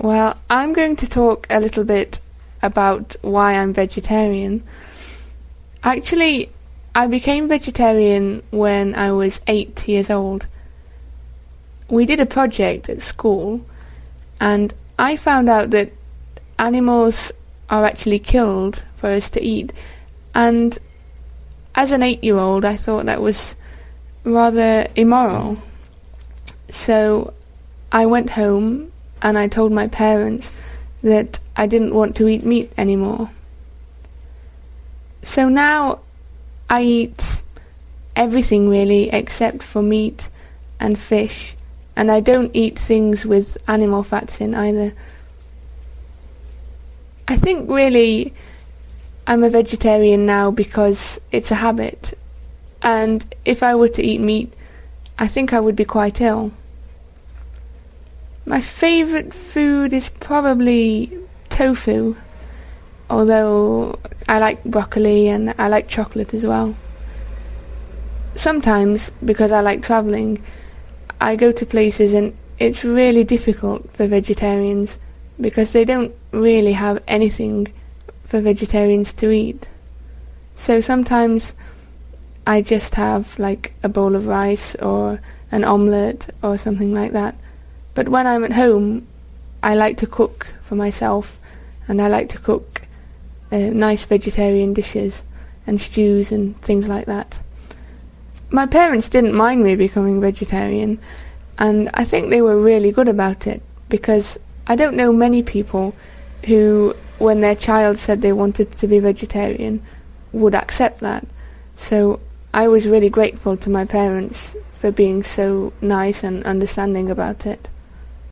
Well, I'm going to talk a little bit about why I'm vegetarian. Actually, I became vegetarian when I was eight years old. We did a project at school, and I found out that animals are actually killed for us to eat. And as an eight year old, I thought that was rather immoral. So I went home and I told my parents that I didn't want to eat meat anymore. So now I eat everything really except for meat and fish, and I don't eat things with animal fats in either. I think really I'm a vegetarian now because it's a habit, and if I were to eat meat, I think I would be quite ill. My favourite food is probably tofu, although I like broccoli and I like chocolate as well. Sometimes, because I like travelling, I go to places and it's really difficult for vegetarians because they don't really have anything for vegetarians to eat. So sometimes I just have like a bowl of rice or an omelette or something like that. But when I'm at home, I like to cook for myself, and I like to cook uh, nice vegetarian dishes and stews and things like that. My parents didn't mind me becoming vegetarian, and I think they were really good about it because I don't know many people who, when their child said they wanted to be vegetarian, would accept that. So I was really grateful to my parents for being so nice and understanding about it.